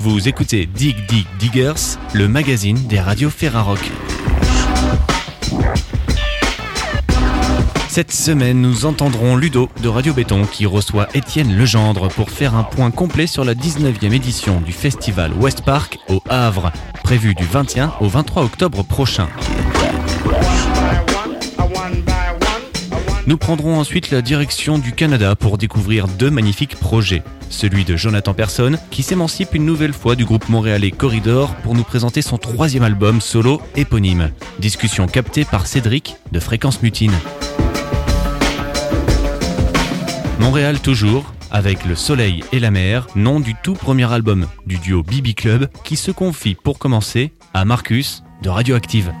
Vous écoutez Dig Dig Diggers, le magazine des radios Ferrarock. Cette semaine, nous entendrons Ludo de Radio Béton qui reçoit Étienne Legendre pour faire un point complet sur la 19e édition du festival West Park au Havre, prévu du 21 au 23 octobre prochain. Nous prendrons ensuite la direction du Canada pour découvrir deux magnifiques projets. Celui de Jonathan Person, qui s'émancipe une nouvelle fois du groupe montréalais Corridor pour nous présenter son troisième album solo éponyme. Discussion captée par Cédric de Fréquence Mutine. Montréal toujours, avec Le Soleil et la Mer, nom du tout premier album du duo Bibi Club, qui se confie pour commencer à Marcus de Radioactive.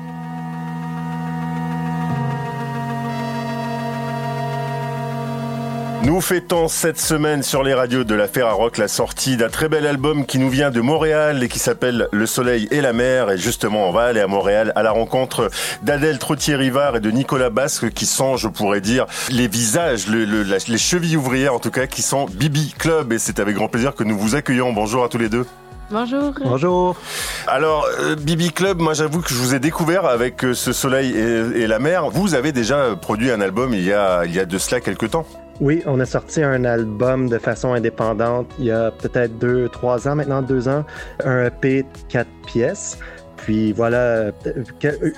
Nous fêtons cette semaine sur les radios de la Ferrarock la sortie d'un très bel album qui nous vient de Montréal et qui s'appelle Le Soleil et la Mer. Et justement, on va aller à Montréal à la rencontre d'Adèle Trottier-Rivard et de Nicolas Basque qui sont, je pourrais dire, les visages, les chevilles ouvrières en tout cas, qui sont Bibi Club. Et c'est avec grand plaisir que nous vous accueillons. Bonjour à tous les deux. Bonjour. Bonjour. Alors, euh, Bibi Club, moi j'avoue que je vous ai découvert avec euh, ce soleil et, et, la mer. Vous avez déjà produit un album il y a, il y a de cela quelques temps. Oui, on a sorti un album de façon indépendante il y a peut-être deux, trois ans maintenant, deux ans, un EP de quatre pièces. Puis voilà,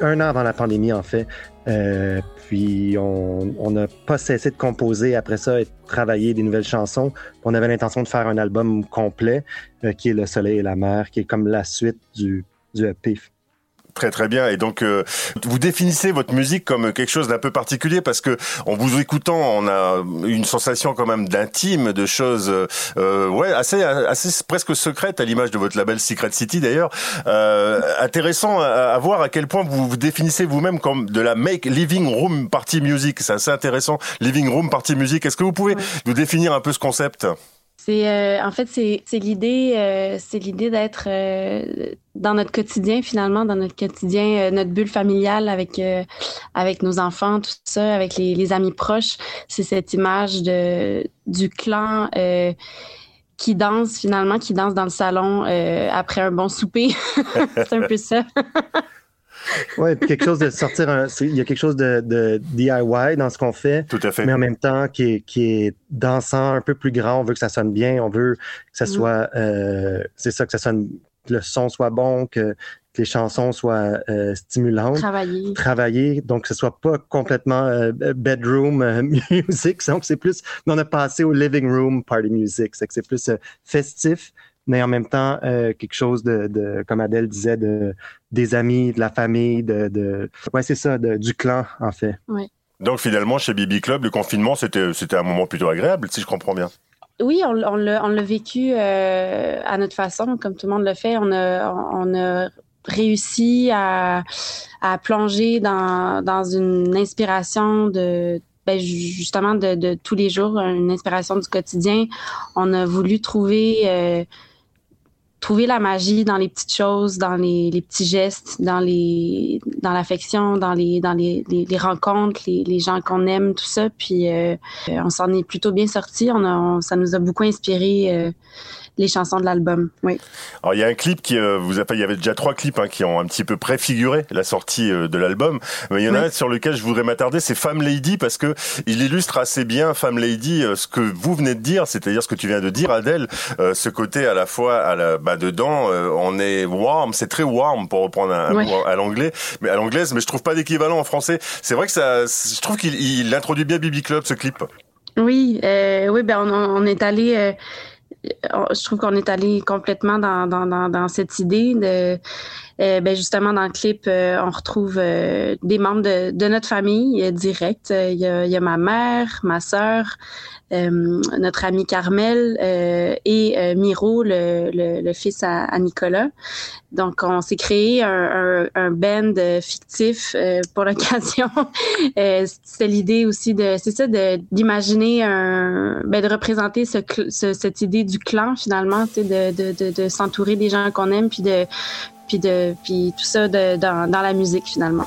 un an avant la pandémie en fait. Euh, puis on n'a pas cessé de composer après ça et de travailler des nouvelles chansons. On avait l'intention de faire un album complet euh, qui est Le Soleil et la Mer, qui est comme la suite du, du EP Très très bien. Et donc euh, vous définissez votre musique comme quelque chose d'un peu particulier parce que en vous écoutant, on a une sensation quand même d'intime, de choses euh, ouais assez assez presque secrètes à l'image de votre label Secret City d'ailleurs. Euh, intéressant à, à, voir à quel point vous vous définissez vous-même comme de la make living room party music. C'est assez intéressant. Living room party music. Est-ce que vous pouvez nous définir un peu ce concept? C'est euh, en fait c'est l'idée euh, c'est l'idée d'être euh, dans notre quotidien finalement dans notre quotidien notre bulle familiale avec avec nos enfants tout ça avec les, les amis proches. C'est cette image de du clan qui danse finalement qui danse dans le salon après un bon souper. C'est un peu ça Oui, quelque chose de sortir un. Il y a quelque chose de, de DIY dans ce qu'on fait. Tout à fait. Mais en même temps, qui est, qui est dansant, un peu plus grand. On veut que ça sonne bien. On veut que ça mm-hmm. soit. Euh, c'est ça, que ça sonne. Que le son soit bon, que, que les chansons soient euh, stimulantes. Travailler. Travailler. Donc, que ce soit pas complètement euh, bedroom euh, music. Donc, c'est plus. On a passé au living room party music. C'est que c'est plus euh, festif mais en même temps euh, quelque chose de, de, comme Adèle disait, de, des amis, de la famille, de, de ouais c'est ça, de, du clan en fait. Oui. Donc finalement chez Bibi Club, le confinement c'était c'était un moment plutôt agréable si je comprends bien. Oui, on, on l'a vécu euh, à notre façon, comme tout le monde le fait. On a, on a réussi à, à plonger dans, dans une inspiration de, ben, justement de, de, tous les jours, une inspiration du quotidien. On a voulu trouver euh, trouver la magie dans les petites choses, dans les, les petits gestes, dans les dans l'affection, dans les dans les, les, rencontres, les, gens qu'on aime, tout ça. Puis euh, on s'en est plutôt bien sorti. On, a, ça nous a beaucoup inspiré. Euh, les chansons de l'album. Oui. Alors il y a un clip qui euh, vous a il y avait déjà trois clips hein, qui ont un petit peu préfiguré la sortie euh, de l'album. Mais il y en a un sur lequel je voudrais m'attarder, c'est Femme Lady parce que il illustre assez bien Femme Lady euh, ce que vous venez de dire, c'est-à-dire ce que tu viens de dire Adèle, ce côté à la fois à la bah dedans on est warm, c'est très warm pour reprendre un, à l'anglais, mais à l'anglaise, mais je trouve pas d'équivalent en français. C'est vrai que ça, je trouve qu'il il introduit bien Bibi Club ce clip. Oui, oui, ben on, on est allé je trouve qu'on est allé complètement dans, dans, dans, dans cette idée de euh, ben justement dans le clip euh, on retrouve euh, des membres de, notre famille direct. Il il y a ma mère ma sœur notre ami Carmel et Miro le, le, le, fils à, à Nicolas donc, on s'est créé un, un, un band fictif euh, pour l'occasion. euh, c'est l'idée aussi de, c'est ça, d'imaginer un, ben, de représenter ce, ce, cette idée du clan finalement, de, de, de, de s'entourer des gens qu'on aime, puis de puis de puis tout ça de, dans, dans la musique finalement.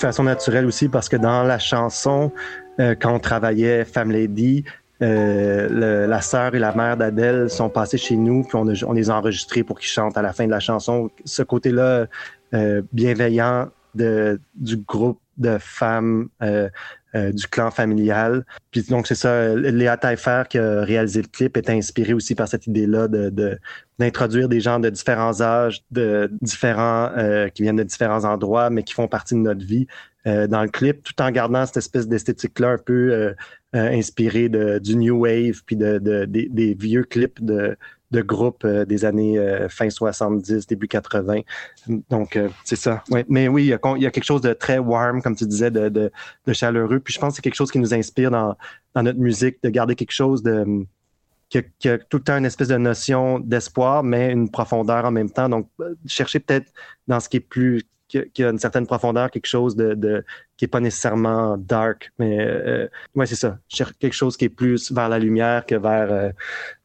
Façon naturelle aussi parce que dans la chanson, euh, quand on travaillait Femme Lady, euh, la sœur et la mère d'Adèle sont passées chez nous, puis on, on les a enregistrés pour qu'ils chantent à la fin de la chanson. Ce côté-là euh, bienveillant de, du groupe de femmes euh, euh, du clan familial. Puis donc c'est ça, Léa Taillefer qui a réalisé le clip est inspiré aussi par cette idée-là de d'introduire des gens de différents âges, de différents euh, qui viennent de différents endroits, mais qui font partie de notre vie euh, dans le clip, tout en gardant cette espèce d'esthétique-là un peu inspirée de, du new wave puis de, de des, des, vieux clips de de groupe euh, des années euh, fin 70, début 80. Donc, euh, c'est ça. Ouais. Mais oui, il y, a, il y, a, quelque chose de très warm, comme tu disais, de, de, de chaleureux. Puis je pense que c'est quelque chose qui nous inspire dans, dans notre musique, de garder quelque chose de qui a, qui a, tout le temps une espèce de notion d'espoir, mais une profondeur en même temps. Donc, chercher peut-être dans ce qui est plus qui a, une certaine profondeur, quelque chose de, de qui est pas nécessairement dark, mais euh, ouais c'est ça. Chercher quelque chose qui est plus vers la lumière que vers euh,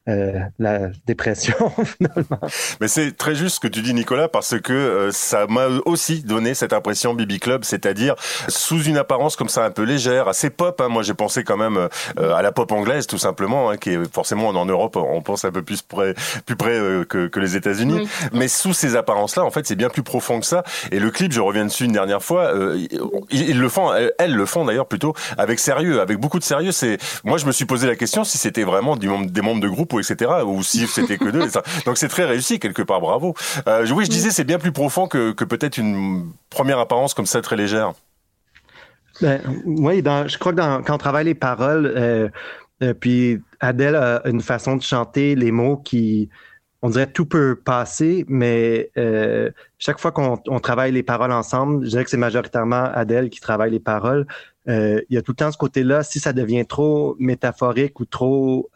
euh, la dépression finalement. Mais c'est très juste ce que tu dis Nicolas parce que euh, ça m'a aussi donné cette impression Bibi Club, c'est-à-dire sous une apparence comme ça un peu légère, assez pop. Hein. Moi j'ai pensé quand même euh, à la pop anglaise tout simplement, hein, qui est forcément en Europe on pense un peu plus près, plus près que, que, les États-Unis. Mais sous ces apparences-là, en fait c'est bien plus profond que ça. Et le clip, je reviens dessus une dernière fois, ils, le font, elles, le font d'ailleurs plutôt avec sérieux, avec beaucoup de sérieux. C'est moi je me suis posé la question si c'était vraiment des membres de groupe etc. Ou si c'était que deux. Donc c'est très réussi quelque part, bravo. Euh, oui, je disais c'est bien plus profond que, que peut-être une première apparence comme ça très légère. Ben, oui, je crois que quand on travaille les paroles, euh, euh, puis Adèle a une façon de chanter les mots qui, on dirait tout peut passer, mais chaque fois qu'on travaille les paroles ensemble, je dirais que c'est majoritairement Adèle qui travaille les paroles. Il y a tout le temps ce côté-là, si ça devient trop métaphorique ou trop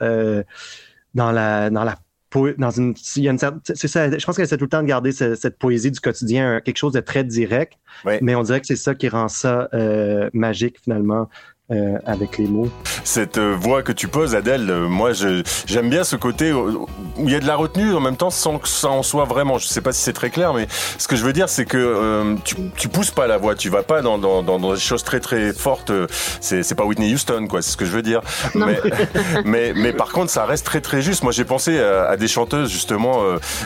dans la dans la dans une, il y a une c'est ça, je pense qu'elle essaie tout le temps de garder cette, poésie du quotidien, quelque chose de très direct, mais on dirait que c'est ça qui rend ça euh, magique finalement. Euh, avec les mots. Cette euh, voix que tu poses, Adèle, euh, moi j'aime bien ce côté où il y a de la retenue en même temps sans que ça en soit vraiment. Je sais pas si c'est très clair, mais ce que je veux dire, c'est que tu, tu pousses pas la voix, tu vas pas dans, dans, dans, des choses très très fortes. C'est pas Whitney Houston, quoi. C'est ce que je veux dire. Mais, mais, mais par contre, ça reste très très juste. Moi, j'ai pensé à, des chanteuses justement,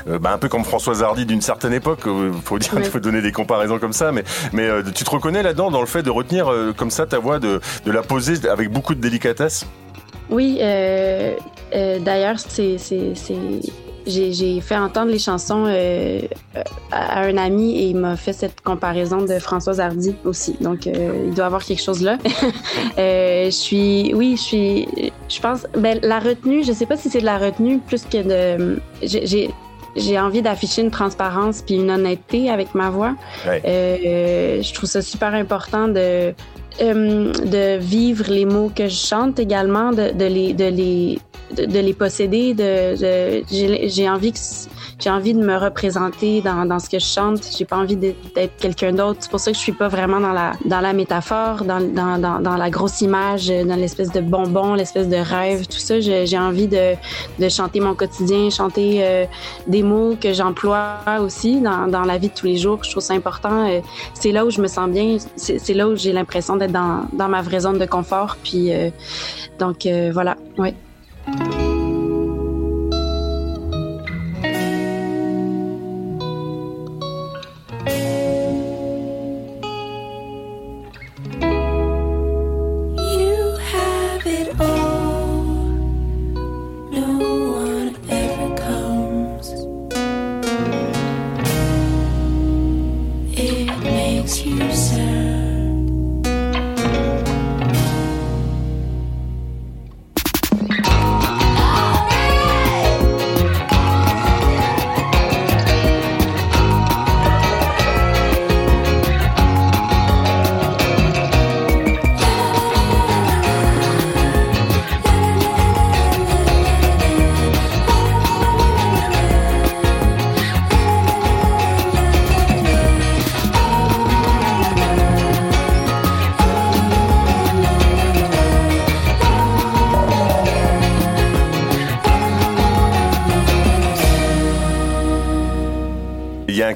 bah, un peu comme Françoise Hardy d'une certaine époque. Faut dire, il faut donner des comparaisons comme ça, mais mais tu te reconnais là-dedans dans le fait de retenir comme ça ta voix de, de la poser avec beaucoup de délicatesse? Oui, euh, euh, d'ailleurs, c'est, j'ai, fait entendre les chansons euh, à un ami et il m'a fait cette comparaison de Françoise Hardy aussi. Donc, il doit y avoir quelque chose là. je suis, oui, je suis, je pense, ben, la retenue, je sais pas si c'est de la retenue plus que de, j'ai, j'ai envie d'afficher une transparence puis une honnêteté avec ma voix. je trouve ça super important de euh, de vivre les mots que je chante également, de, de les, de les, de, les posséder. De, j'ai envie que j'ai envie de me représenter dans, dans ce que je chante. J'ai pas envie d'être quelqu'un d'autre. C'est pour ça que je suis pas vraiment dans la, dans la métaphore, dans, dans, dans, la grosse image, dans l'espèce de bonbon, l'espèce de rêve, tout ça. J'ai envie de, de chanter mon quotidien, chanter euh, des mots que j'emploie aussi dans, dans la vie de tous les jours. Je trouve ça important. Euh, c'est là où je me sens bien. C'est là où j'ai l'impression d'être dans, dans ma vraie zone de confort. Puis, euh, donc, voilà. Ouais.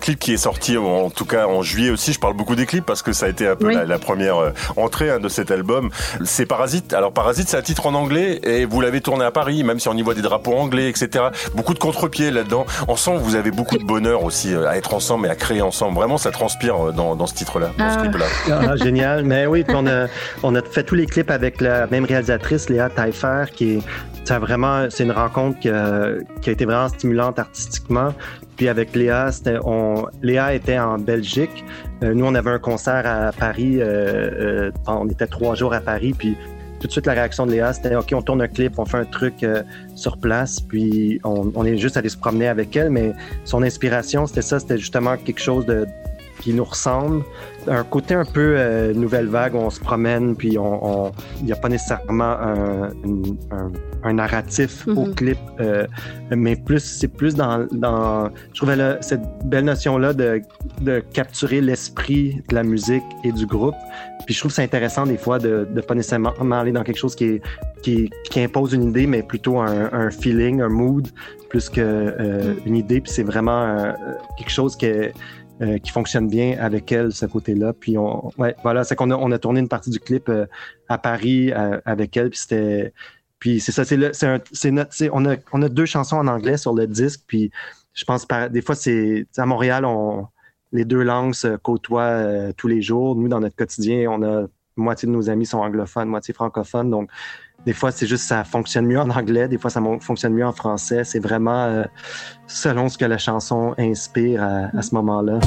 Clip qui est sorti en tout cas en juillet aussi. Je parle beaucoup des clips parce que ça a été un peu la, première euh, entrée hein, de cet album. C'est Parasite. Alors Parasite, c'est un titre en anglais et vous l'avez tourné à Paris, même si on y voit des drapeaux anglais, etc. Beaucoup de contre-pieds là-dedans. On sent que vous avez beaucoup de bonheur aussi euh, à être ensemble et à créer ensemble. Vraiment, ça transpire euh, dans, dans ce titre-là, dans ce ah. clip-là. Ah, génial. Mais oui, on a, on a fait tous les clips avec la même réalisatrice, Léa Taillefer, qui est ça vraiment, c'est une rencontre qui a, qui a, été vraiment stimulante artistiquement. Puis avec Léa, on, Léa était en Belgique. Euh, nous, on avait un concert à Paris. Euh, euh, on était trois jours à Paris. Puis tout de suite, la réaction de Léa, c'était OK, on tourne un clip, on fait un truc sur place. Puis on, on, est juste allé se promener avec elle. Mais son inspiration, c'était ça. C'était justement quelque chose de, qui nous ressemble. Un côté un peu nouvelle vague où on se promène, puis il on, n'y a pas nécessairement un, un, un narratif au mhm. clip, euh, mais plus c'est plus dans, dans je trouvais cette belle notion là de, de capturer l'esprit de la musique et du groupe. Puis je trouve c'est intéressant des fois de ne pas nécessairement aller dans quelque chose qui est qui, qui impose une idée, mais plutôt un, un feeling, un mood, plus que euh, mhm. idée. Puis c'est vraiment euh, quelque chose qui est euh, qui fonctionne bien avec elle, ce côté-là. Puis on, voilà, c'est qu'on a, on a tourné une partie du clip euh, à Paris avec elle, puis c'était, puis c'est ça, c'est le, c'est, c'est notre, on a, on a deux chansons en anglais sur le disque. Puis je pense par, des fois c'est à Montréal, on, les deux langues se côtoient euh, tous les jours. Nous, dans notre quotidien, on a moitié de nos amis sont anglophones, moitié francophones. Donc des fois, c'est juste ça fonctionne mieux en anglais, des fois ça fonctionne mieux en français. C'est vraiment euh, selon ce que la chanson inspire à, ce moment-là.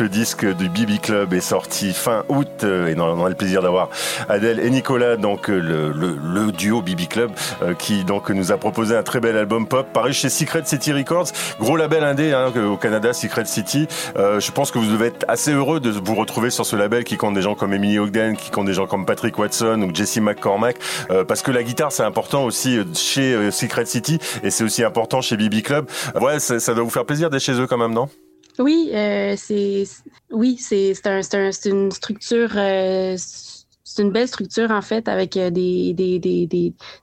Le disque du Bibi Club est sorti fin août euh, et on a le plaisir d'avoir Adèle et Nicolas, donc euh, le, le, duo Bibi Club, euh, qui donc nous a proposé un très bel album pop paru chez Secret City Records, gros label indé hein, au Canada, Secret City. je pense que vous devez être assez heureux de vous retrouver sur ce label qui compte des gens comme Emily Ogden, qui compte des gens comme Patrick Watson ou Jesse McCormack, parce que la guitare c'est important aussi chez Secret City et c'est aussi important chez Bibi Club. Ouais, ça, ça doit vous faire plaisir d'être chez eux quand même, non? Oui, euh, c'est oui, c'est un, un, une structure, euh, c'est une belle structure en fait avec euh, des, des, des,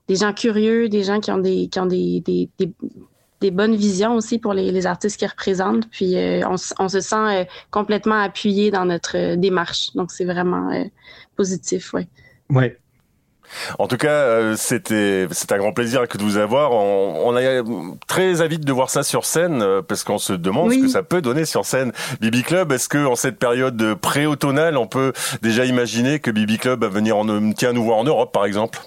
des, gens curieux, des gens qui ont des qui ont des, des, bonnes visions aussi pour les, les artistes qu'ils représentent. Puis on, on, se sent complètement appuyé dans notre démarche. Donc c'est vraiment positif, oui. Oui, en tout cas, euh, c'était c'est un grand plaisir que de vous avoir. On, on est très avide de voir ça sur scène euh, parce qu'on se demande ce que ça peut donner sur scène. Bibi Club, est-ce que en cette période pré-automnale, on peut déjà imaginer que Bibi Club va venir en, tient nous voir en Europe, par exemple?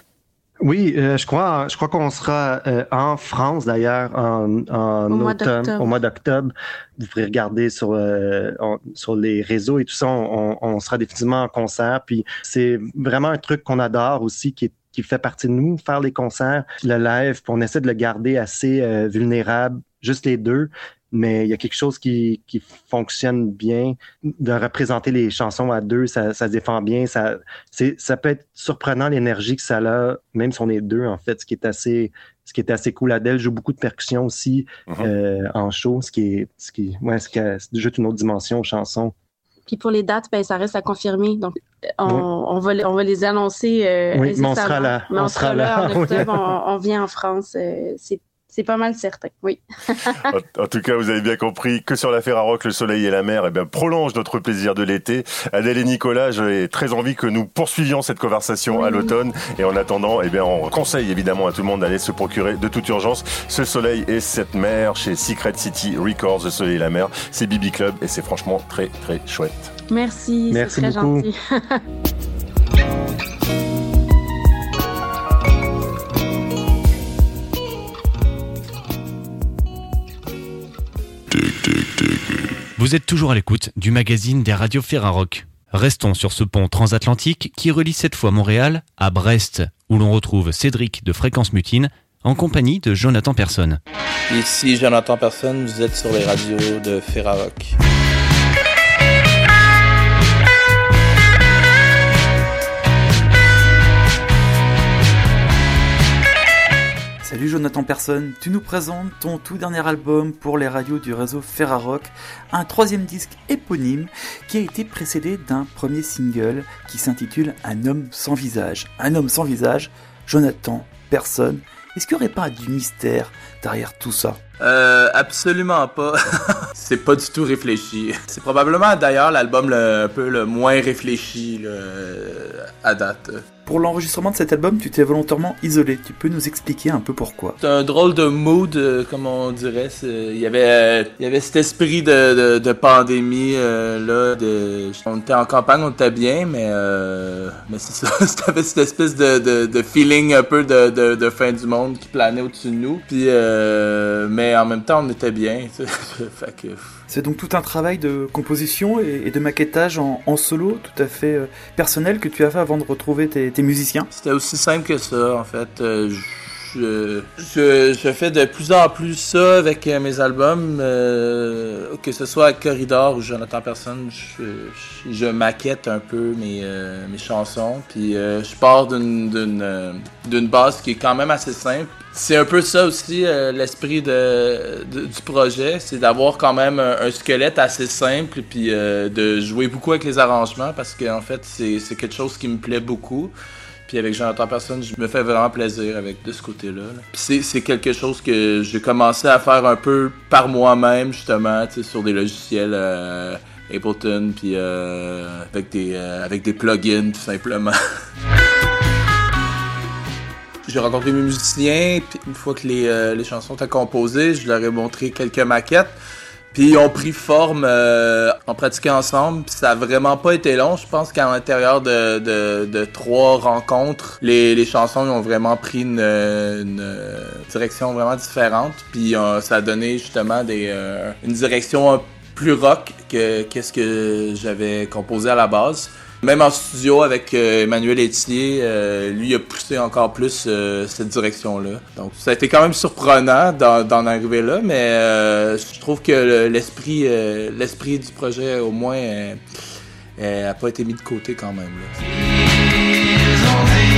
Oui, euh, je crois, je crois qu'on sera en France d'ailleurs en, en au automne, au mois d'octobre. Vous pourrez regarder sur sur les réseaux et tout ça. On, on, sera définitivement en concert. Puis c'est vraiment un truc qu'on adore aussi, qui est qui fait partie de nous, faire les concerts, le live, puis on essaie de le garder assez vulnérable, juste les deux mais il y a quelque chose qui, qui fonctionne bien. De représenter les chansons à deux, ça, ça se défend bien. Ça, ça peut être surprenant l'énergie que ça a, même si on est deux, en fait, ce qui est assez, ce qui est assez cool. Adèle joue beaucoup de percussions aussi uh-huh. euh, en show, ce qui est, ce qui, ouais, ce qui ajoute une autre dimension aux chansons. Puis pour les dates, ben, ça reste à confirmer. Donc, on, on, va, on va les annoncer. Euh, oui, mais on sera là. on, sera là. on, on, vient en France. Euh, c'est c'est pas mal certain, oui. en, tout cas, vous avez bien compris que sur l'affaire à Rock, le soleil et la mer eh bien, prolongent notre plaisir de l'été. Adèle et Nicolas, j'ai très envie que nous poursuivions cette conversation à l'automne. Et en attendant, eh bien, on conseille évidemment à tout le monde d'aller se procurer de toute urgence ce soleil et cette mer chez Secret City Records, le soleil et la mer. C'est Bibi Club et c'est franchement très très chouette. Merci, Merci très beaucoup. gentil. Vous êtes toujours à l'écoute du magazine des radios Ferrarock. Restons sur ce pont transatlantique qui relie cette fois Montréal à Brest, où l'on retrouve Cédric de Fréquence Mutine en compagnie de Jonathan Personne. Ici Jonathan Personne, vous êtes sur les radios de Ferrarock. Salut Jonathan Personne, tu nous présentes ton tout dernier album pour les radios du réseau Ferrarock, un troisième disque éponyme qui a été précédé d'un premier single qui s'intitule Un homme sans visage. Un homme sans visage, Jonathan Personne. Est-ce qu'il n'y aurait pas du mystère derrière tout ça? Euh, absolument pas. c'est pas du tout réfléchi. C'est probablement d'ailleurs l'album un peu le moins réfléchi à date. Pour l'enregistrement de cet album, tu t'es volontairement isolé. Tu peux nous expliquer un peu pourquoi? C'est un drôle de mood, euh, comme on dirait. Il y avait, euh, il y avait cet esprit de, de, de pandémie euh, là. On était en campagne, on était bien, mais mais c'est ça. C'était cette espèce de, de, de feeling un peu de, de, de fin du monde qui planait au-dessus de nous. Puis, mais en même temps, on était bien. fait que C'est donc tout un travail de composition et de maquettage en, solo, tout à fait euh, personnel, que tu as fait avant de retrouver tes, tes musiciens. C'était aussi simple que ça, en fait. Euh, je, fais de plus en plus ça avec euh, mes albums, euh, que ce soit Corridor ou Jonathan Personne, je, je, maquette un peu mes, euh, mes chansons, puis je pars d'une base qui est quand même assez simple. C'est un peu ça aussi l'esprit de, du projet, c'est d'avoir quand même un, squelette assez simple, puis de jouer beaucoup avec les arrangements parce que en fait c'est quelque chose qui me plaît beaucoup. Puis avec Jonathan Personne, je me fais vraiment plaisir avec de ce côté-là. là. Puis c'est, quelque chose que j'ai commencé à faire un peu par moi-même, justement, sur des logiciels euh, Ableton, puis euh, avec, des, euh, avec des plugins, tout simplement. J'ai rencontré mes musiciens, puis une fois que les, euh, les chansons étaient composées, je leur ai montré quelques maquettes. Puis ils ont pris forme, euh, on pratiquait ensemble, puis ça a vraiment pas été long. Je pense qu'à l'intérieur de, de, de trois rencontres, les, les chansons ont vraiment pris une, une direction vraiment différente. Puis euh, ça a donné justement des, euh, une direction plus rock que qu'est-ce que j'avais composé à la base. Même en studio avec euh, Emmanuel Etier, euh, lui a poussé encore plus euh, cette direction-là. Donc ça a été quand même surprenant d'en arriver là, mais je trouve que le- l'esprit l'esprit du projet au moins euh, euh, a pas été mis de côté quand même. là.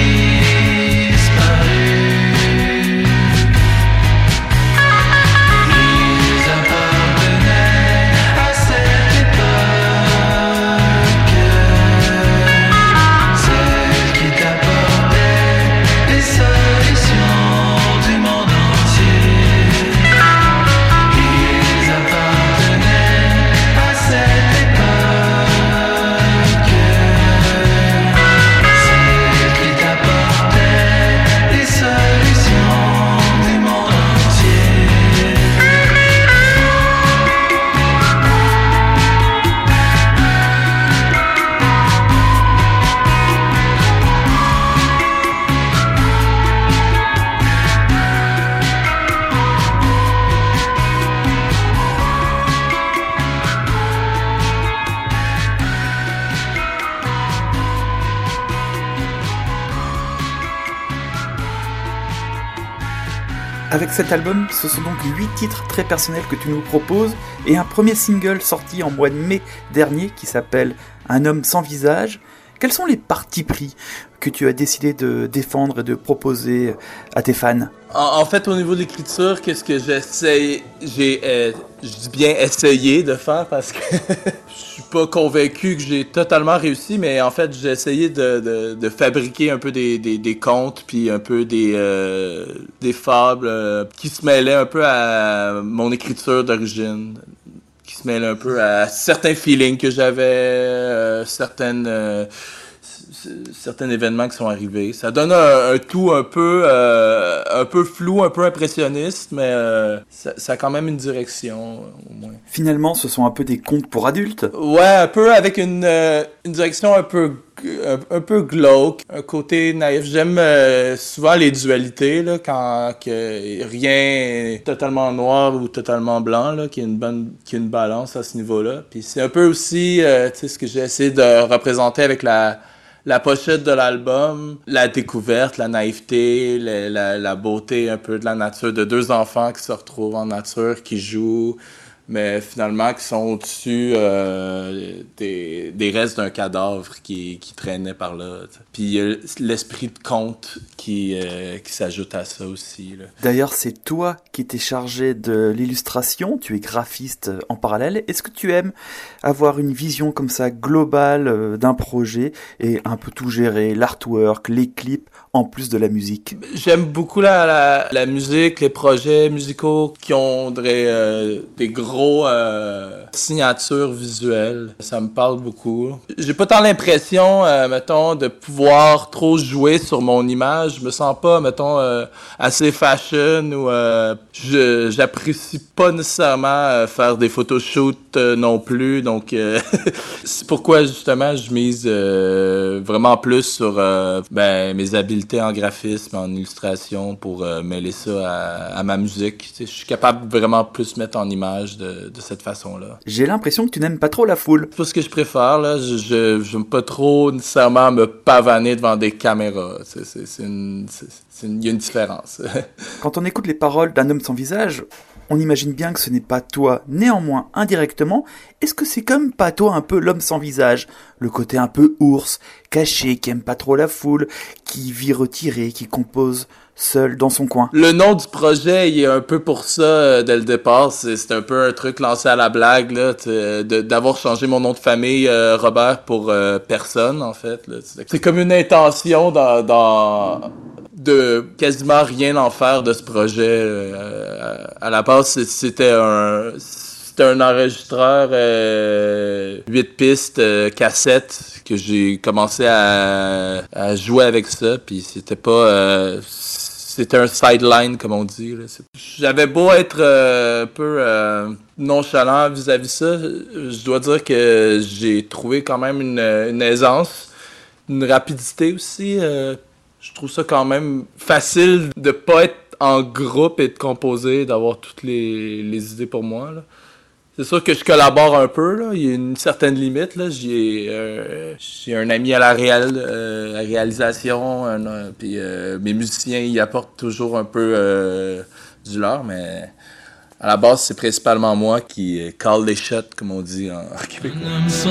Avec cet album, ce sont donc 8 titres très personnels que tu nous proposes et un premier single sorti en mois de mai dernier qui s'appelle Un homme sans visage. Quels sont les partis pris que tu as décidé de défendre et de proposer à tes fans? En, fait, au niveau de l'écriture, qu'est-ce que j'essaie, j'ai, euh, bien essayé de faire parce que pas convaincu que j'ai totalement réussi, mais en fait, j'ai essayé de, de, fabriquer un peu des, des, des contes, puis un peu des, euh, des fables euh, qui se mêlaient un peu à mon écriture d'origine qui se mêlent un peu à certains feelings que j'avais, euh, certaines, certains événements qui sont arrivés. Ça donne un, tout un peu, euh, un peu flou, un peu impressionniste, mais euh, ça, ça, a quand même une direction, au moins. Finalement, ce sont un peu des contes pour adultes? Ouais, un peu avec une, une direction un peu un, peu glauque, un côté naïf. J'aime euh, souvent les dualités, là, quand que rien est totalement noir ou totalement blanc, là, qu'il y a une bonne, qu'il y a une balance à ce niveau-là. Puis c'est un peu aussi, euh, tu sais, ce que j'ai essayé de représenter avec la, la pochette de l'album, la découverte, la naïveté, la, beauté un peu de la nature, de deux enfants qui se retrouvent en nature, qui jouent, mais finalement qui sont au-dessus euh, des, des, restes d'un cadavre qui, qui, traînait par là. Puis l'esprit de conte qui, euh, qui s'ajoute à ça aussi. D'ailleurs, c'est toi qui t'es chargé de l'illustration, tu es graphiste en parallèle. Est-ce que tu aimes avoir une vision comme ça globale euh, d'un projet et un peu tout gérer, l'artwork, les clips, en plus de la musique J'aime beaucoup la, la, musique, les projets musicaux qui ont des, des gros euh, signature visuelle. Ça me parle beaucoup. J'ai pas tant l'impression, euh, mettons, de pouvoir trop jouer sur mon image. Je me sens pas, mettons, euh, assez fashion ou j'apprécie pas nécessairement faire des photoshoots non plus. Donc, c'est pourquoi justement je mise vraiment plus sur ben, mes habiletés en graphisme, en illustration pour mêler ça à, ma musique. Je suis capable vraiment plus mettre en image de de, cette façon-là. J'ai l'impression que tu n'aimes pas trop la foule. C'est pas ce que je préfère, là. Je, n'aime pas trop nécessairement me pavaner devant des caméras. Il y a une différence. Quand on écoute les paroles d'un homme sans visage, on imagine bien que ce n'est pas toi. Néanmoins, indirectement, est-ce que c'est comme pas toi un peu l'homme sans visage? Le côté un peu ours, caché, qui aime pas trop la foule, qui vit retiré, qui compose seul dans son coin. Le nom du projet, il est un peu pour ça euh, dès le départ. C'est un peu un truc lancé à la blague, là, d'avoir changé mon nom de famille, euh, Robert, pour euh, personne, en fait. C'est comme une intention dans, dans, de quasiment rien en faire de ce projet. à la base, c'était un un enregistreur 8 pistes cassette que j'ai commencé à, à, jouer avec ça puis c'était pas c'était un sideline, comme on dit. J'avais beau être euh, un peu euh, nonchalant vis-à-vis de ça, je dois dire que j'ai trouvé quand même une, aisance, une rapidité aussi. Euh, je trouve ça quand même facile de pas être en groupe et de composer, d'avoir toutes les, idées pour moi. C'est sûr que je collabore un peu, là. Il y a une certaine limite, là. J'ai, euh, j'ai un ami à la, euh, réalisation, puis euh, mes musiciens y apportent toujours un peu du leur, mais à la base, c'est principalement moi qui call les shots, comme on dit en, québécois. sa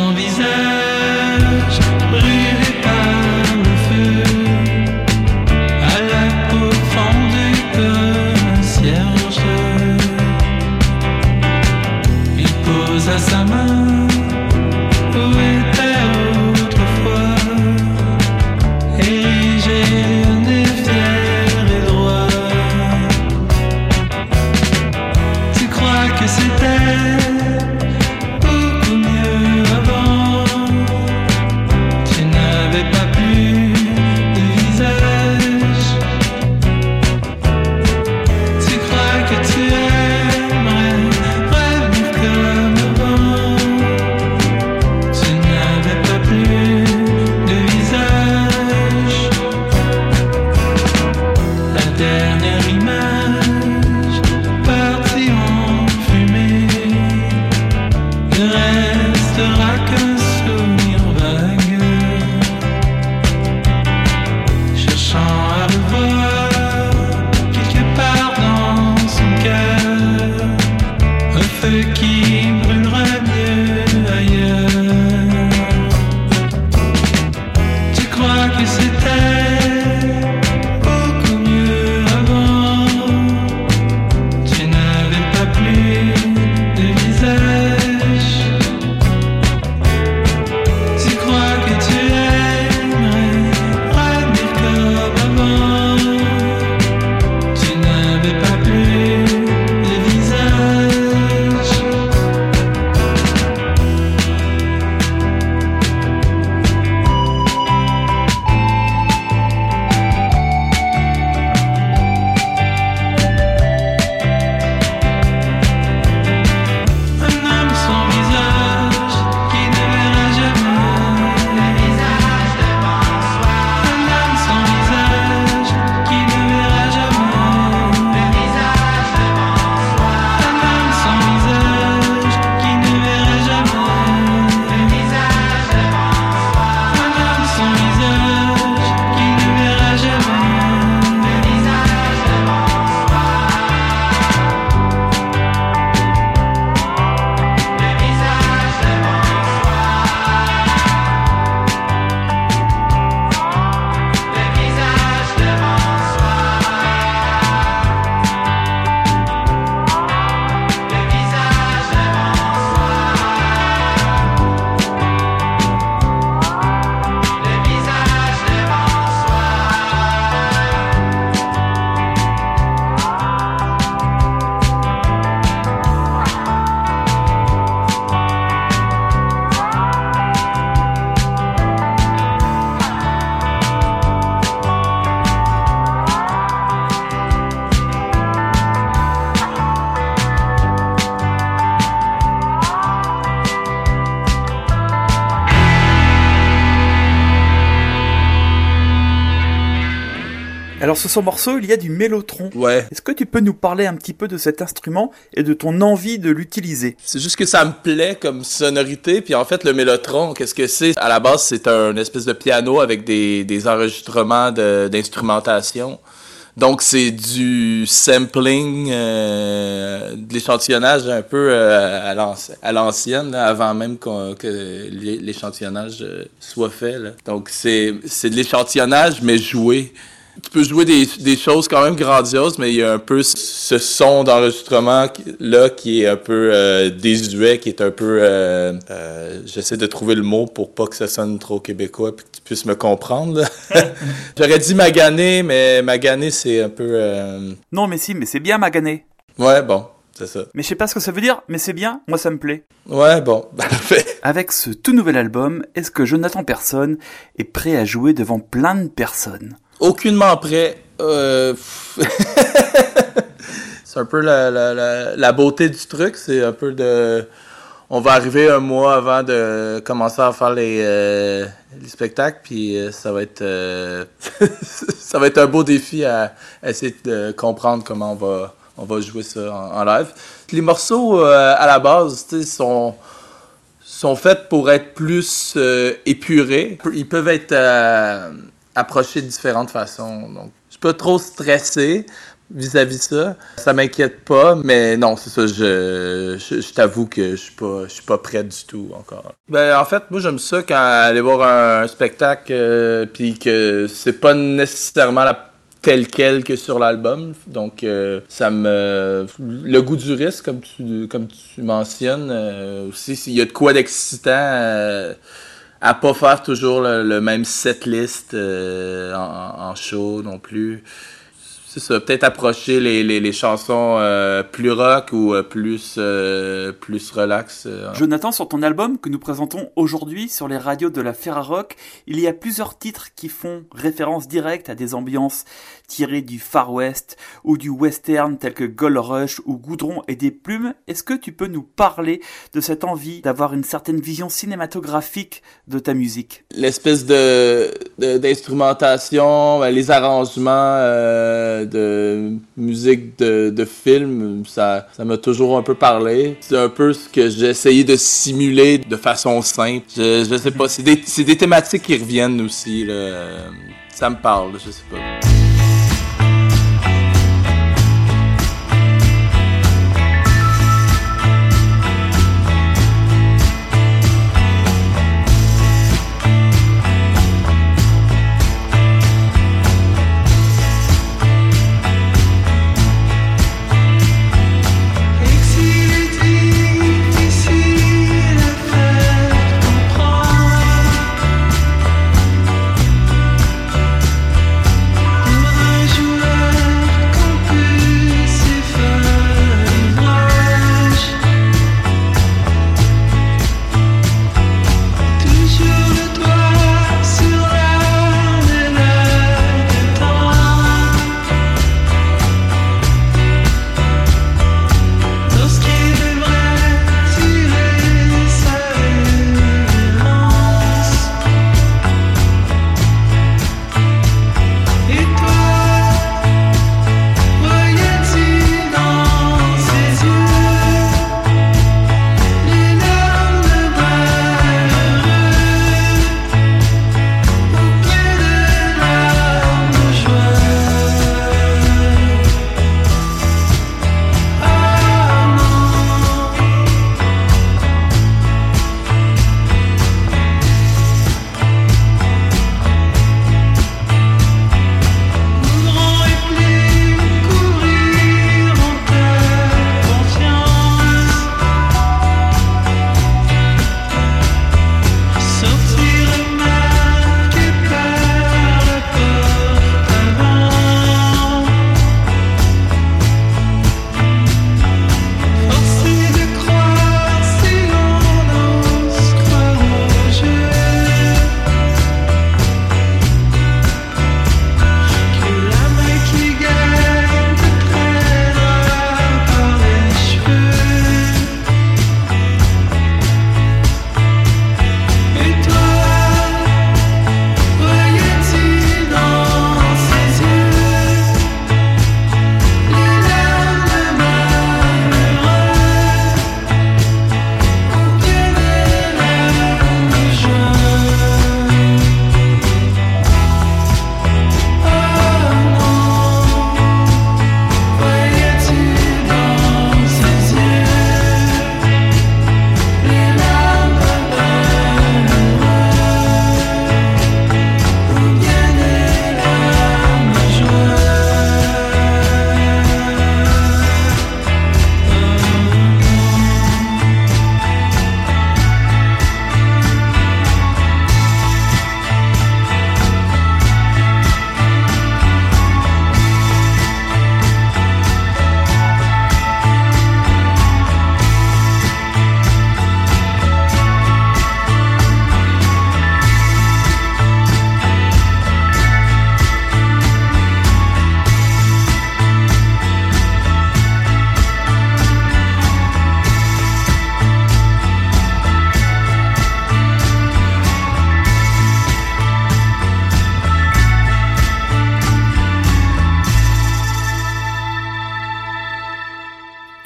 sur ce morceau, il y a du mélotron. Ouais. Est-ce que tu peux nous parler un petit peu de cet instrument et de ton envie de l'utiliser? C'est juste que ça me plaît comme sonorité. Puis en fait, le mélotron, qu'est-ce que c'est? À la base, c'est un espèce de piano avec des, des enregistrements de- d'instrumentation. Donc c'est du sampling, euh, de l'échantillonnage un peu euh, à l'anci- à l'ancienne, avant même que l'é- l'échantillonnage euh, soit fait. là. Donc c'est c'est de l'échantillonnage, mais joué. Tu peux jouer des, des choses quand même grandioses, mais il y a un peu ce son d'enregistrement qui- là qui est un peu euh, désuet, qui est un peu... euh, euh, J'essaie de trouver le mot pour pas que ça sonne trop québécois puis que tu puisses me comprendre. J'aurais dit magané, mais magané, c'est un peu... euh, Non, mais si, mais c'est bien magané. Ouais, bon, c'est ça. Mais je sais pas ce que ça veut dire, mais c'est bien, moi ça me plaît. Ouais, bon, parfait. Avec ce tout nouvel album, est-ce que Jonathan Personne est prêt à jouer devant plein de personnes? Aucunement prêt. Euh... c'est un peu la, la, la, beauté du truc. C'est un peu de. On va arriver un mois avant de commencer à faire les, euh, les spectacles, puis euh, ça va être ça va être un beau défi à, essayer de comprendre comment on va on va jouer ça en, live. Les morceaux à la base, sont sont faits pour être plus épurés. Ils peuvent être approchés de différentes façons. Donc, je suis pas trop stressé vis-à-vis ça. Ça m'inquiète pas, mais non, c'est ça. Je, t'avoue que je suis pas, je suis pas prêt du tout encore. Ben, en fait, moi, j'aime ça quand aller voir un, spectacle, euh, puis que c'est pas nécessairement tel quel que sur l'album. Donc, euh, ça me. Le goût du risque, comme tu, comme tu mentionnes, euh, aussi, s'il y a de quoi d'excitant à pas faire toujours le, le même setlist euh, en, en show non plus. C'est ça, peut-être approcher les, les, les chansons euh, plus rock ou euh, plus, euh, plus relax. euh. Jonathan, sur ton album que nous présentons aujourd'hui sur les radios de la Ferrarock, il y a plusieurs titres qui font référence directe à des ambiances tirées du Far West ou du western tels que Gold Rush ou Goudron et des plumes. Est-ce que tu peux nous parler de cette envie d'avoir une certaine vision cinématographique de ta musique? L'espèce de, de- d'instrumentation, ben, les arrangements euh, de musique de, de film, ça, m'a toujours un peu parlé. C'est un peu ce que j'ai essayé de simuler de façon simple. Je, je sais pas, c'est des, des thématiques qui reviennent aussi. Là. Ça me parle, je sais pas.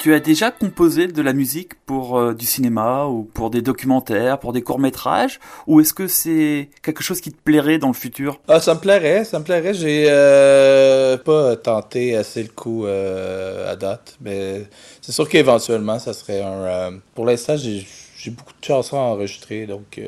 Tu as déjà composé de la musique pour euh, du cinéma ou pour des documentaires, pour des courts-métrages Ou est-ce que c'est quelque chose qui te plairait dans le futur? Ah, ça me plairait, ça me plairait. J'ai euh, pas tenté assez le coup euh, à date, mais c'est sûr qu'éventuellement, ça serait un... euh, pour l'instant, j'ai beaucoup de chansons à enregistrer, donc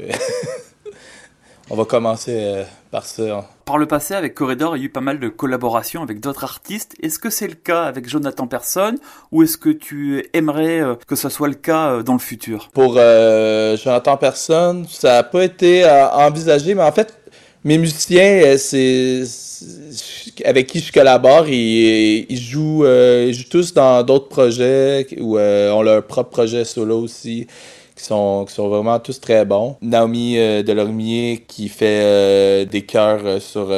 on va commencer par ça. Par le passé, avec Corridor, il y a eu pas mal de collaborations avec d'autres artistes. Est-ce que c'est le cas avec Jonathan Person ou est-ce que tu aimerais euh, que ce soit le cas euh, dans le futur? Pour euh, Jonathan Personne, ça n'a pas été euh, envisagé, mais en fait, mes musiciens, c'est avec qui je collabore, ils, ils jouent, euh, ils jouent tous dans d'autres projets ou euh, ont leur propre projet solo aussi. Qui sont, qui sont vraiment tous très bons. Naomi euh, Delormier qui fait euh, des chœurs euh, sur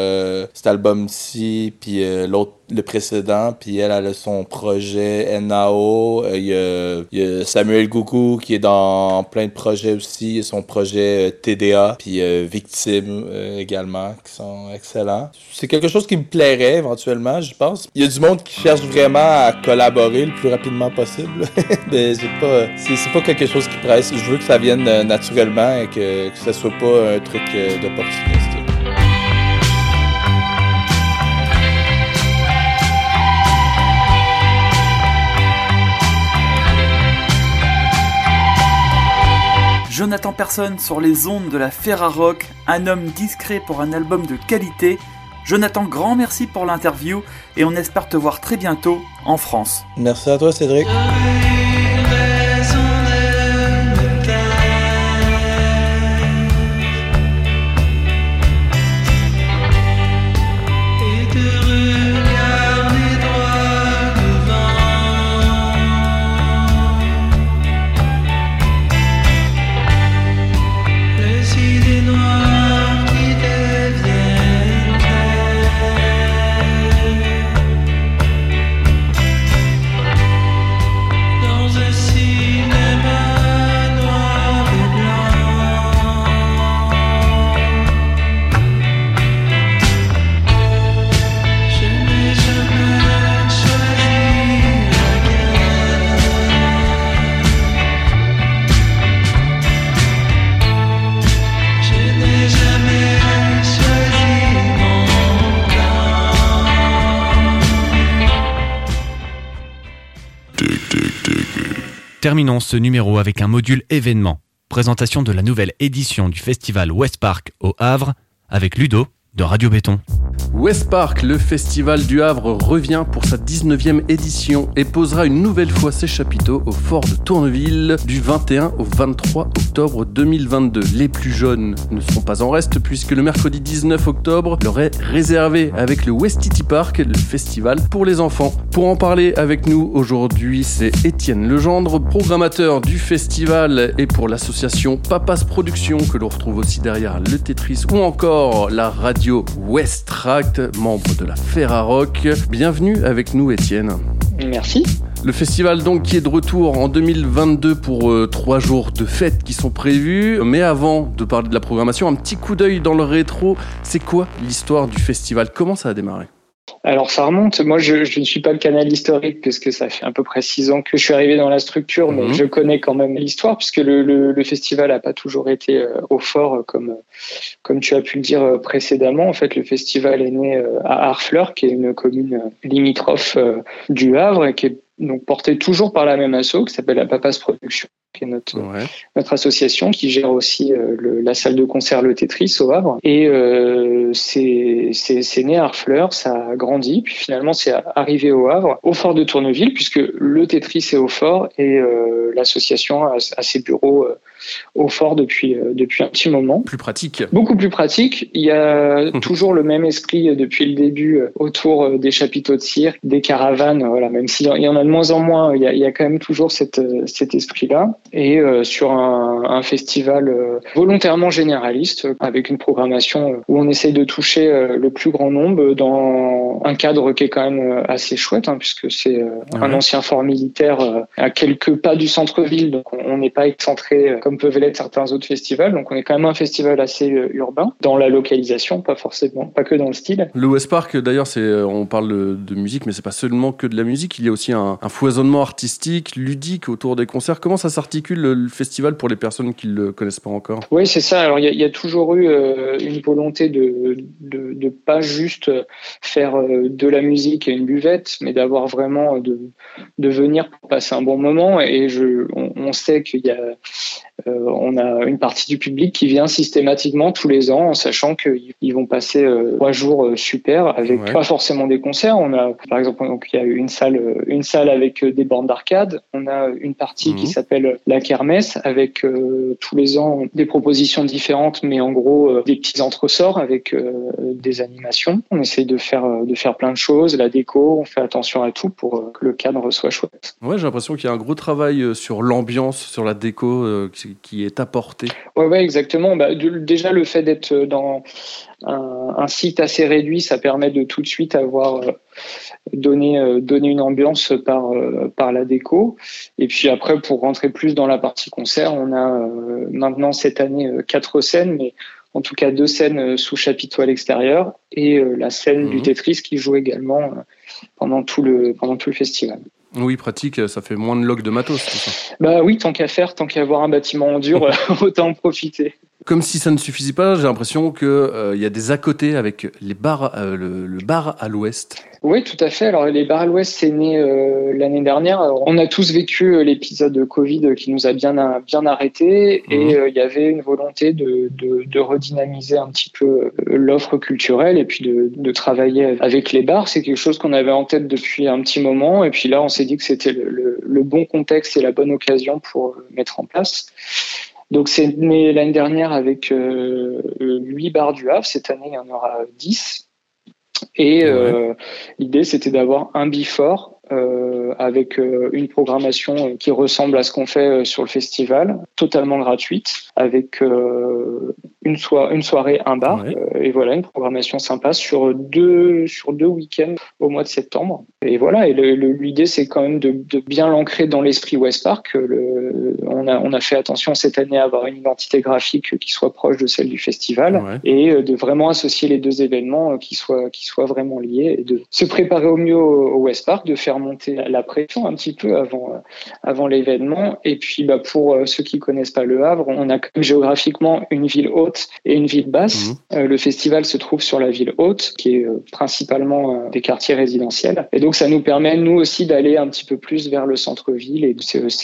cet album-ci, puis l'autre, le précédent, puis elle, elle a son projet NAO. Euh, Il y, y a Samuel Goukou qui est dans plein de projets aussi. Y a son projet euh, TDA, puis euh, Victime euh, également, qui sont excellents. C'est quelque chose qui me plairait éventuellement, je pense. Il y a du monde qui cherche vraiment à collaborer le plus rapidement possible. Mais pas, c'est, pas quelque chose qui presse. Je veux que ça vienne naturellement et que, que ça soit pas un truc euh, Jonathan Person sur les ondes de la Ferrarock, un homme discret pour un album de qualité. Jonathan, grand merci pour l'interview et on espère te voir très bientôt en France. Merci à toi, Cédric. Terminons ce numéro avec un module événement. Présentation de la nouvelle édition du festival West Park au Havre avec Ludo de Radio Béton. West Park, le festival du Havre, revient pour sa 19e édition et posera une nouvelle fois ses chapiteaux au fort de Tourneville du 21 au 23 octobre 2022. Les plus jeunes ne seront pas en reste puisque le mercredi 19 octobre leur est réservé avec le Westity Park, le festival pour les enfants. Pour en parler avec nous aujourd'hui, c'est Étienne Legendre, programmateur du festival et pour l'association Papas Productions que l'on retrouve aussi derrière le Tetris ou encore la radio West Tract, membre de la Ferrarock. Bienvenue avec nous Étienne. Merci. Le festival donc qui est de retour en 2022 pour euh, trois jours de fêtes qui sont prévus. Mais avant de parler de la programmation, un petit coup d'œil dans le rétro. C'est quoi l'histoire du festival? Comment ça a démarré? Alors ça remonte. Moi, je, je ne suis pas le canal historique puisque ça fait à peu près six ans que je suis arrivé dans la structure, mais Mhm. je connais quand même l'histoire puisque le, le, le festival n'a pas toujours été euh, au fort euh, comme comme tu as pu le dire euh, précédemment. En fait, le festival est né euh, à Harfleur, qui est une commune euh, limitrophe euh, du Havre et qui est donc portée toujours par la même asso qui s'appelle la Papas Production, qui est notre Ouais. notre association qui gère aussi euh, le- la salle de concert Le Tetris au Havre. Et euh, c'est né à Harfleur, ça a grandi, puis finalement c'est arrivé au Havre, au fort de Tourneville, puisque le Tetris est au fort et euh, l'association a, a ses bureaux au fort depuis, depuis un petit moment. Plus pratique. Beaucoup plus pratique. Il y a toujours le même esprit depuis le début autour des chapiteaux de cirque, des caravanes. Voilà, même s'il y en a de moins en moins, il y a, il y a quand même toujours cette, cet esprit-là. Et euh, sur un, un festival euh, volontairement généraliste avec une programmation euh, où on essaye de toucher le plus grand nombre dans un cadre qui est quand même assez chouette hein, puisque c'est un ancien fort militaire à quelques pas du centre-ville donc on- n'est pas excentré comme peuvent l'être certains autres festivals donc on est quand même un festival assez urbain dans la localisation pas forcément pas que dans le style Le West Park, d'ailleurs, c'est, on parle de, de musique, mais c'est pas seulement que de la musique. Il y a aussi un, un foisonnement artistique, ludique autour des concerts. Comment ça s'articule le, festival pour les personnes qui le connaissent pas encore? Oui, c'est ça. Alors, il y, a- toujours eu euh, une volonté de, de pas juste faire euh, de la musique et une buvette, mais d'avoir vraiment euh, de, de venir pour passer un bon moment. Et je, on, sait qu'il y a, on a une partie du public qui vient systématiquement tous les ans, en sachant qu'ils ils vont passer euh, trois jours euh, super avec Ouais. pas forcément des concerts. On a, par exemple, donc il y a une salle, euh, une salle avec euh, des bornes d'arcade. On a une partie qui Mhm. s'appelle la kermesse avec euh, tous les ans des propositions différentes, mais en gros euh, des petits entresorts avec euh, des animations. On essaye de faire euh, de faire plein de choses, la déco. On fait attention à tout pour euh, que le cadre soit chouette. Ouais, j'ai l'impression qu'il y a un gros travail euh, sur l'ambiance, sur la déco euh, qui, qui est apporté. Ouais, ouais, exactement. Bah, de- déjà, le fait d'être dans un, un site assez réduit, ça permet de tout de suite avoir euh, donné, euh, donné une ambiance par, euh, par la déco. Et puis après, pour rentrer plus dans la partie concert, on a euh, maintenant cette année euh, quatre scènes, mais en tout cas deux scènes euh, sous chapiteau à l'extérieur et euh, la scène Mhm. du Tetris qui joue également euh, pendant tout le pendant tout le festival. Oui, pratique, ça fait moins de log de matos, tout ça. Bah oui, tant qu'à faire, tant qu'à avoir un bâtiment en dur, autant en profiter. Comme si ça ne suffisait pas, j'ai l'impression qu'il euh, y a des à côté avec les bars, euh, le, le bar à l'ouest. Oui, tout à fait. Alors, les bars à l'Ouest, c'est né euh, l'année dernière. Alors, on a tous vécu l'épisode Covid qui nous a bien, bien arrêté Mhm. et il y avait une volonté de, de, de redynamiser un petit peu l'offre culturelle et puis de, de travailler avec les bars. C'est quelque chose qu'on avait en tête depuis un petit moment et puis là, on s'est dit que c'était le, le, le bon contexte et la bonne occasion pour mettre en place. Donc c'est né l'année dernière avec euh, 8 bars du Havre. Cette année, il y en aura 10. Et euh, l'idée, c'était d'avoir un bifort euh, avec euh, une programmation euh, qui ressemble à ce qu'on fait euh, sur le festival, totalement gratuite, avec euh, une, soi- une soirée, un bar, Ouais. euh, et voilà, une programmation sympa sur deux, sur deux week-ends au mois de septembre. Et voilà, et l'idée, c'est quand même de, de bien l'ancrer dans l'esprit West Park. Le, on, a, on a fait attention cette année à avoir une identité graphique qui soit proche de celle du festival Ouais. et euh, de vraiment associer les deux événements qui soient qui soient vraiment liés et de se préparer au mieux au, au West Park, de faire monter la- pression un petit peu avant avant l'événement et puis bah pour ceux qui connaissent pas le Havre, on a quand même géographiquement une ville haute et une ville basse. Euh, le festival se trouve sur la ville haute qui est euh, principalement euh, des quartiers résidentiels et donc ça nous permet nous aussi d'aller un petit peu plus vers le centre-ville et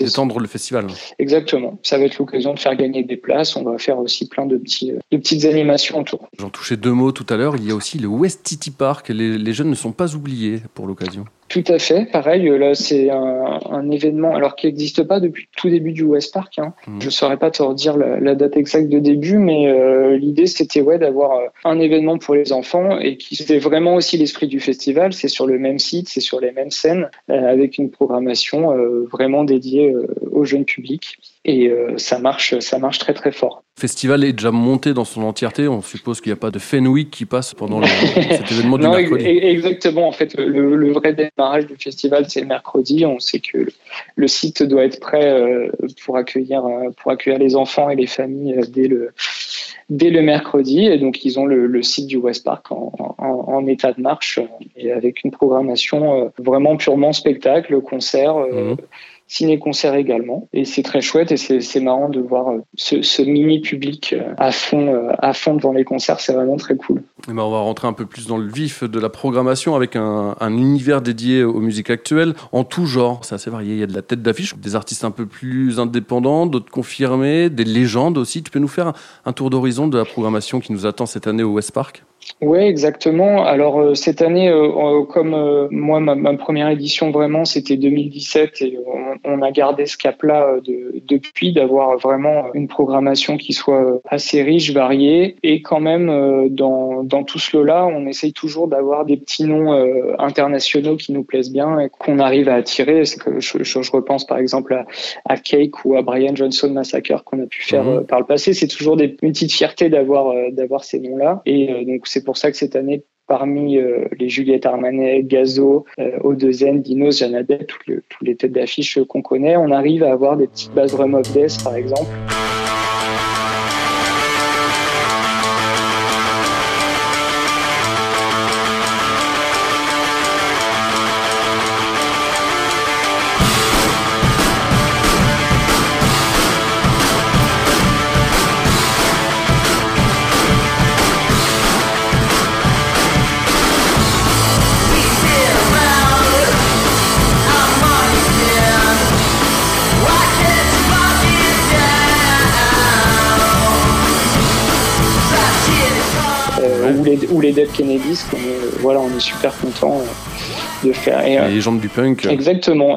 D'étendre le festival. exactement. Ça va être l'occasion de faire gagner des places. On va faire aussi plein de petits de petites animations autour. J'en touchais deux mots tout à l'heure. Il y a aussi le West City Park. Les, les jeunes ne sont pas oubliés pour l'occasion. Tout à fait. Pareil, euh, là, c'est un, un événement, alors qui n'existe pas depuis le tout début du West Park. Hein. Mhm. Je saurais pas te redire la, la date exacte de début, mais euh, l'idée, c'était ouais, d'avoir euh, un événement pour les enfants et qui c'était vraiment aussi l'esprit du festival. C'est sur le même site, c'est sur les mêmes scènes, euh, avec une programmation euh, vraiment dédiée euh, au jeune public. Et euh, ça marche, ça marche très très fort. Le festival est déjà monté dans son entièreté. On suppose qu'il n'y a pas de Fenwick qui passe pendant le- cet événement du Non, mercredi. e- exactement. En fait, le, le vrai démarrage du festival, c'est mercredi. On sait que le, le site doit être prêt euh, pour accueillir euh, pour accueillir les enfants et les familles euh, dès le dès le mercredi. Et donc, ils ont le, le site du West Park en, en, en état de marche et avec une programmation vraiment purement spectacle, concert. Mhm. Ciné-concert également. Et c'est très chouette et c'est marrant de voir euh, ce, ce mini public euh, à fond, euh, à fond devant les concerts. C'est vraiment très cool. Eh ben, on va rentrer un peu plus dans le vif de la programmation avec un, un univers dédié aux musiques actuelles en tout genre. C'est assez varié. Il y a de la tête d'affiche, des artistes un peu plus indépendants, d'autres confirmés, des légendes aussi. Tu peux nous faire un tour d'horizon de la programmation qui nous attend cette année au West Park? Oui, exactement. Alors euh, cette année, euh, euh, comme euh, moi, ma, ma première édition vraiment, c'était 2017 et on, on a gardé ce cap-là euh, de- depuis, d'avoir vraiment une programmation qui soit assez riche, variée et quand même euh, dans, dans tout ce lot-là, on essaye toujours d'avoir des petits noms euh, internationaux qui nous plaisent bien et qu'on arrive à attirer. C'est que je, je, je repense par exemple à, à Cake ou à Brian Johnson Massacre qu'on a pu faire Mhm. euh, par le passé. C'est toujours des, une petite fierté d'avoir euh, d'avoir ces noms-là. Et euh, donc c'est pour ça que cette année, parmi euh, les Juliette Armanet, Gazo, euh, O2N, Dinos, Janadette, toutes les, toutes les têtes d'affiche qu'on connaît, on arrive à avoir des petites bases Drum of par exemple. Ou les Dead Kennedys qu'on est, euh, voilà on est super content de faire. Et, euh, Les légendes du punk. exactement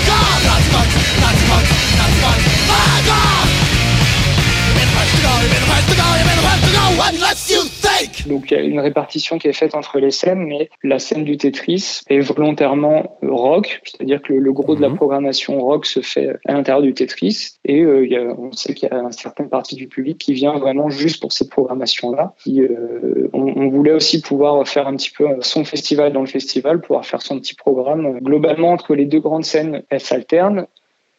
Donc il y a une répartition qui est faite entre les scènes, mais la scène du Tetris est volontairement rock, c'est-à-dire que le, le gros de la Mhm. programmation rock se fait à l'intérieur du Tetris, et euh, il y a, on sait qu'il y a une certaine partie du public qui vient vraiment juste pour cette programmation-là. Euh, on, on voulait aussi pouvoir faire un petit peu son festival dans le festival, pouvoir faire son petit programme. Globalement, entre les deux grandes scènes, elles s'alternent.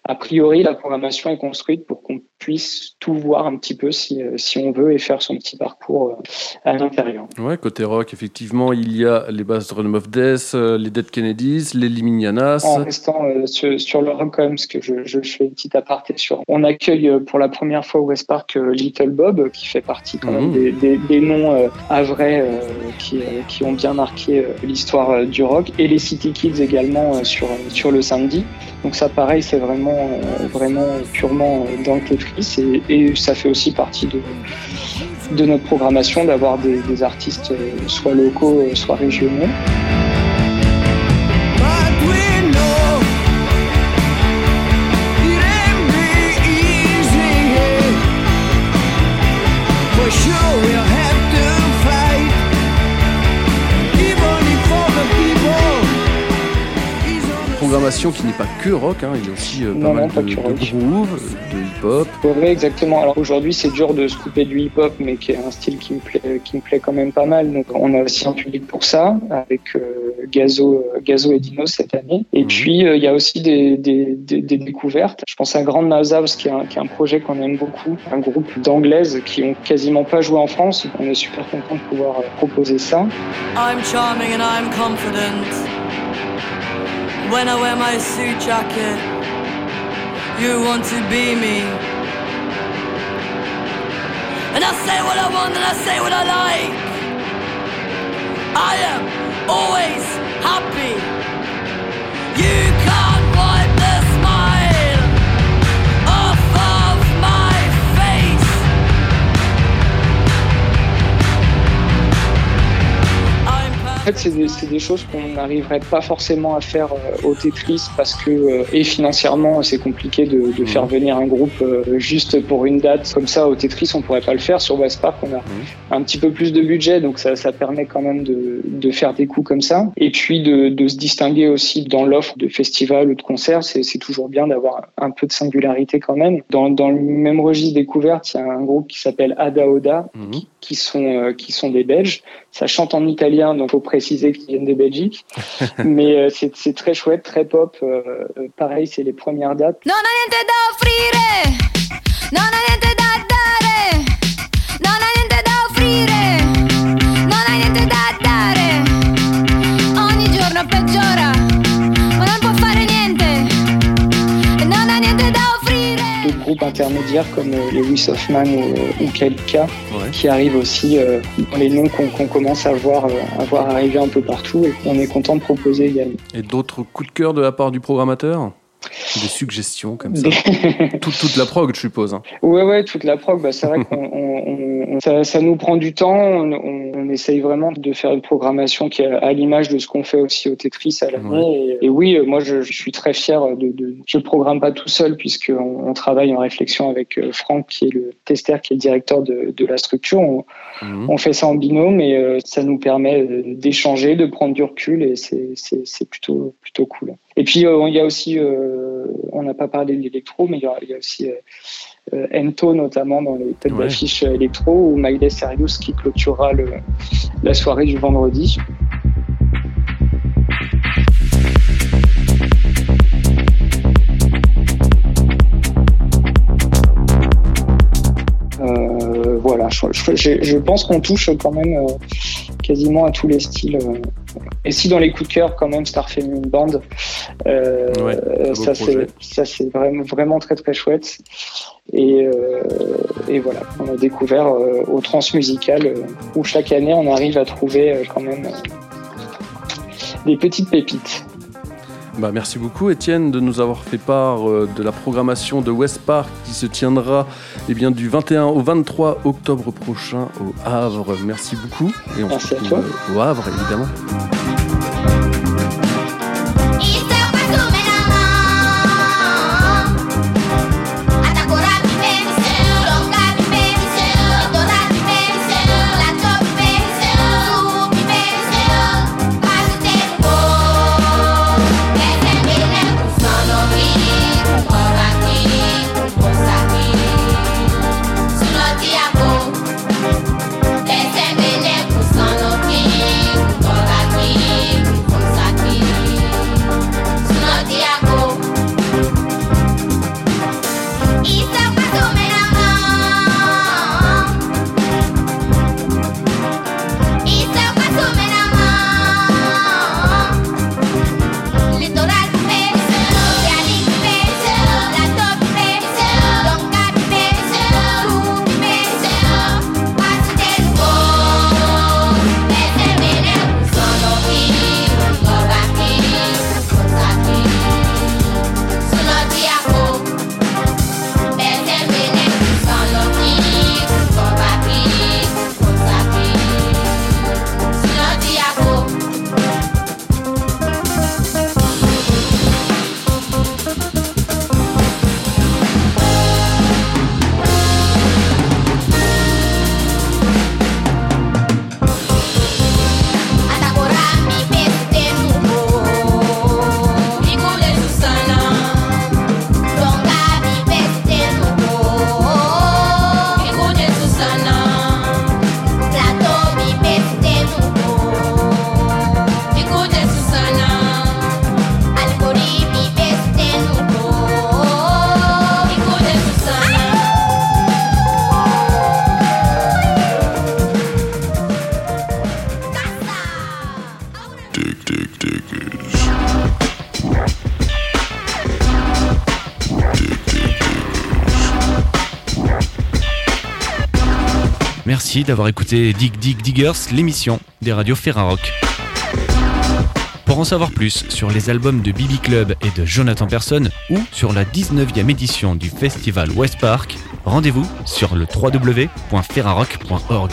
A priori, la programmation est construite pour qu'on puisse tout voir un petit peu si, euh, si on veut et faire son petit parcours euh, à l'intérieur. Ouais, côté rock, effectivement, il y a les Bass Drum of Death, euh, les Dead Kennedys, les Liminianas. En restant euh, sur, sur le rock quand même, parce que je, je fais une petite aparté sur. On accueille pour la première fois au West Park Little Bob, qui fait partie quand même Mhm. des, des, des noms euh, à vrai euh, qui, qui ont bien marqué l'histoire du rock, et les City Kids également sur, sur le samedi. Donc ça, pareil, c'est vraiment, vraiment purement dans le Et, ça fait aussi partie de, notre programmation d'avoir des, des artistes euh, soit locaux, euh, soit régionaux. Qui n'est pas que rock, hein, il y a aussi euh, pas Non, mal non, pas de, de groove, de hip-hop. Oui, exactement. Alors aujourd'hui, c'est dur de se couper du hip-hop, mais qui est un style qui me plaît, qui me plaît quand même pas mal. Donc on a aussi un public pour ça, avec euh, Gazo, Gazo et Dino cette année. Et Mhm. puis euh, il y a aussi des, des, des, des découvertes. Je pense à Grand Mouse House, qui est un, qui est un projet qu'on aime beaucoup, un groupe d'anglaises qui ont quasiment pas joué en France. On est super content de pouvoir euh, proposer ça. I'm charming and I'm confident. When I wear my suit jacket, you want to be me. And I say what I want and I say what I like. I am always happy. You En fait, c'est des, des choses qu'on n'arriverait pas forcément à faire euh, au Tetris parce que, euh, et financièrement, c'est compliqué de, de faire venir un groupe euh, juste pour une date. Comme ça, au Tetris, on pourrait pas le faire. Sur West Park, on a un petit peu plus de budget, donc ça, ça permet quand même de, de faire des coups comme ça. Et puis de, de se distinguer aussi dans l'offre de festival ou de concert. C'est toujours bien d'avoir un peu de singularité quand même. Dans, dans le même registre découverte, il y a un groupe qui s'appelle Ada Oda, Mhm. qui sont qui sont des Belges. Ça chante en italien, donc faut préciser préciser viennent de Belgique. Mais euh, c'est très chouette, très pop. Euh, euh, pareil, c'est les premières dates. Intermédiaires comme euh, Lewis Hoffman ou, ou Kalika, qui arrivent aussi euh, dans les noms qu'on commence à voir, euh, à voir arriver un peu partout. Et qu'on est content de proposer également. Et d'autres coups de cœur de la part du programmateur? Des suggestions comme ça toute, toute la prog, je suppose. hein. Ouais, ouais, toute la prog, bah, c'est vrai qu'on on- on- ça, ça nous prend du temps. On, on- on essaye vraiment de faire une programmation qui est à l'image de ce qu'on fait aussi au Tetris à l'année. Et, et oui, euh, moi, je, je suis très fier de. de je programme pas tout seul puisqu'on on travaille en réflexion avec euh, Franck, qui est le testeur, qui est le directeur de, de la structure. On, on fait ça en binôme et euh, ça nous permet d'échanger, de prendre du recul et c'est plutôt plutôt cool. Et puis euh, il y a aussi, euh, on n'a pas parlé de l'électro, mais il y a, il y a aussi euh, euh, Ento notamment dans les têtes Ouais. d'affiche électro ou Miley Serious qui clôturera le, la soirée du vendredi. Voilà, je, je- je- je pense qu'on touche quand même euh, quasiment à tous les styles. euh. Et si dans les coups de cœur, quand même, Star Feminine Band, euh, Ouais, ça c'est vraiment vraiment très très chouette. Et, euh, et voilà, on a découvert euh, au Transmusical où chaque année on arrive à trouver quand même des petites pépites. Bah, merci beaucoup Étienne de nous avoir fait part euh, de la programmation de West Park qui se tiendra eh bien, du 21 au 23 octobre prochain au Havre. Merci beaucoup. Et on Merci se retrouve au Havre évidemment. Merci d'avoir écouté Dig Dig Diggers, l'émission des radios Ferrarock. Pour en savoir plus sur les albums de Bibi Club et de Jonathan Person ou sur la 19e édition du festival West Park, rendez-vous sur le www.ferrarock.org.